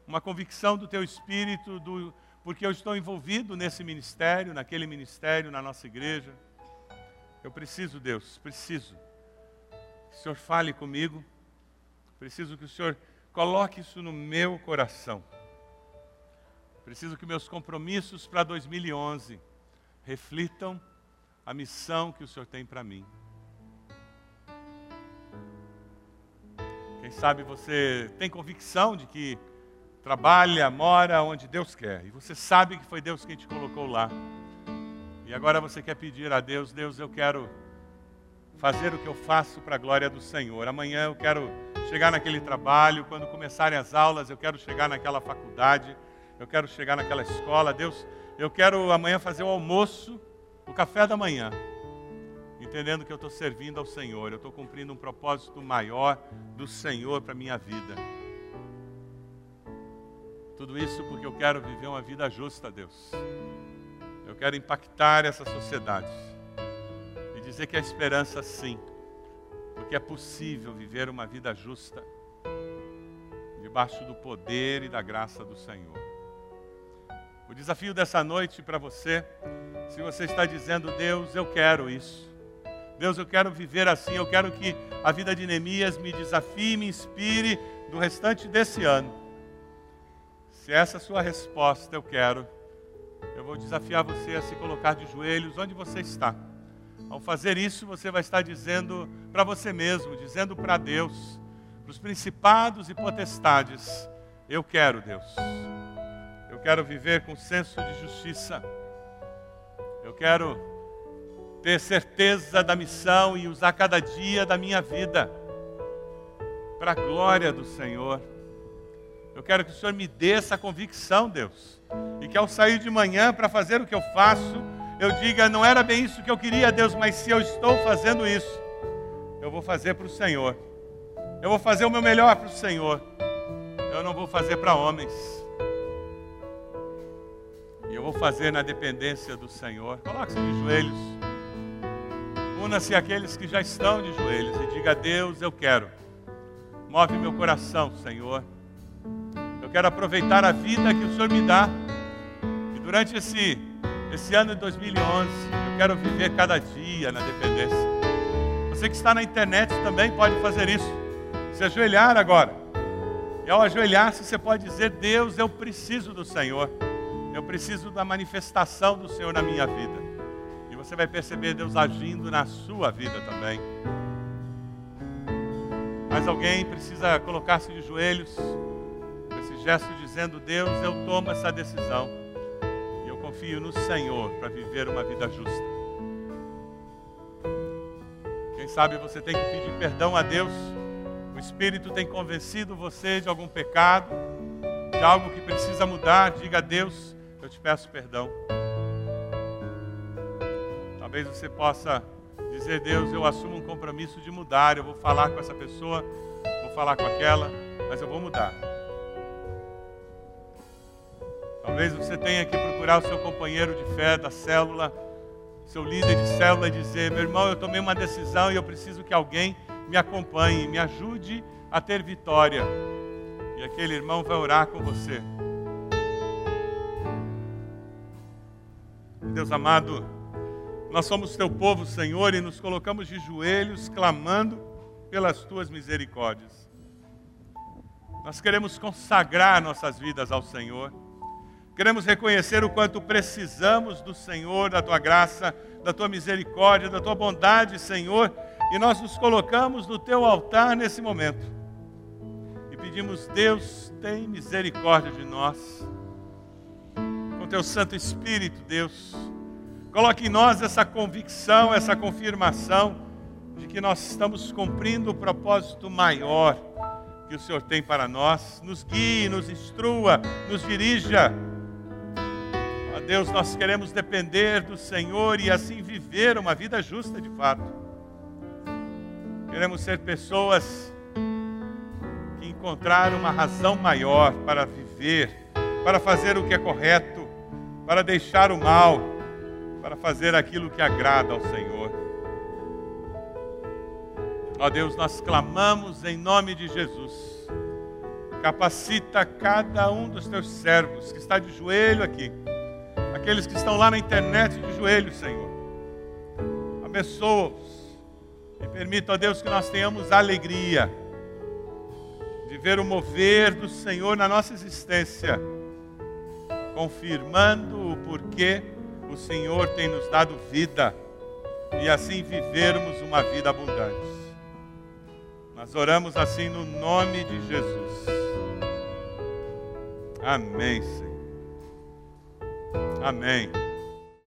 uma convicção do teu espírito, do, porque eu estou envolvido nesse ministério, naquele ministério, na nossa igreja. Eu preciso, Deus, preciso. O Senhor fale comigo. Preciso que o Senhor coloque isso no meu coração. Preciso que meus compromissos para 2011 reflitam a missão que o Senhor tem para mim. Quem sabe você tem convicção de que trabalha, mora onde Deus quer. E você sabe que foi Deus quem te colocou lá. E agora você quer pedir a Deus: Deus, eu quero fazer o que eu faço para a glória do Senhor. Amanhã eu quero chegar naquele trabalho, quando começarem as aulas, eu quero chegar naquela faculdade, eu quero chegar naquela escola. Deus, eu quero amanhã fazer o almoço, o café da manhã, entendendo que eu estou servindo ao Senhor, eu estou cumprindo um propósito maior do Senhor para a minha vida. Tudo isso porque eu quero viver uma vida justa, Deus. Eu quero impactar essa sociedade dizer que a esperança sim, porque é possível viver uma vida justa debaixo do poder e da graça do Senhor. O desafio dessa noite para você, se você está dizendo, Deus, eu quero isso. Deus, eu quero viver assim, eu quero que a vida de Neemias me desafie, me inspire do restante desse ano se essa é a sua resposta, eu quero, eu vou desafiar você a se colocar de joelhos onde você está. Ao fazer isso, você vai estar dizendo para você mesmo, dizendo para Deus, para os principados e potestades: Eu quero, Deus. Eu quero viver com senso de justiça. Eu quero ter certeza da missão e usar cada dia da minha vida para a glória do Senhor. Eu quero que o Senhor me dê essa convicção, Deus. E que ao sair de manhã para fazer o que eu faço, eu diga: não era bem isso que eu queria, Deus, mas se eu estou fazendo isso, eu vou fazer para o Senhor. Eu vou fazer o meu melhor para o Senhor. Eu não vou fazer para homens. E eu vou fazer na dependência do Senhor. Coloque-se de joelhos. Una-se àqueles que já estão de joelhos e diga: Deus, eu quero. Move meu coração, Senhor quero aproveitar a vida que o Senhor me dá. E durante esse, esse ano de 2011, eu quero viver cada dia na dependência. Você que está na internet também pode fazer isso. Se ajoelhar agora. E ao ajoelhar-se, você pode dizer: Deus, eu preciso do Senhor. Eu preciso da manifestação do Senhor na minha vida. E você vai perceber Deus agindo na sua vida também. Mas alguém precisa colocar-se de joelhos gesto dizendo: Deus, eu tomo essa decisão confio no Senhor para viver uma vida justa. Quem sabe você tem que pedir perdão a Deus. O Espírito tem convencido você de algum pecado, de algo que precisa mudar. Diga a Deus: Eu te peço perdão. Talvez você possa dizer: Deus, eu assumo um compromisso de mudar. Eu vou falar com essa pessoa, vou falar com aquela, mas eu vou mudar. Talvez você tenha que procurar o seu companheiro de fé da célula, seu líder de célula e dizer: meu irmão, eu tomei uma decisão e eu preciso que alguém me acompanhe, me ajude a ter vitória. E aquele irmão vai orar com você. Deus amado, nós somos teu povo, Senhor, e nos colocamos de joelhos clamando pelas tuas misericórdias. Nós queremos consagrar nossas vidas ao Senhor. Queremos reconhecer o quanto precisamos do Senhor, da tua graça, da tua misericórdia, da tua bondade, Senhor, e nós nos colocamos no teu altar nesse momento. E pedimos, Deus, tem misericórdia de nós. Com teu Santo Espírito, Deus, coloque em nós essa convicção, essa confirmação de que nós estamos cumprindo o propósito maior que o Senhor tem para nós. Nos guie, nos instrua, nos dirija Deus, nós queremos depender do Senhor e assim viver uma vida justa de fato. Queremos ser pessoas que encontraram uma razão maior para viver, para fazer o que é correto, para deixar o mal, para fazer aquilo que agrada ao Senhor. Ó Deus, nós clamamos em nome de Jesus. Capacita cada um dos teus servos que está de joelho aqui aqueles que estão lá na internet de joelhos, Senhor. Abençoa-os e permita, ó Deus, que nós tenhamos alegria de ver o mover do Senhor na nossa existência, confirmando o porquê o Senhor tem nos dado vida e assim vivermos uma vida abundante. Nós oramos assim no nome de Jesus. Amém, Senhor. Amém.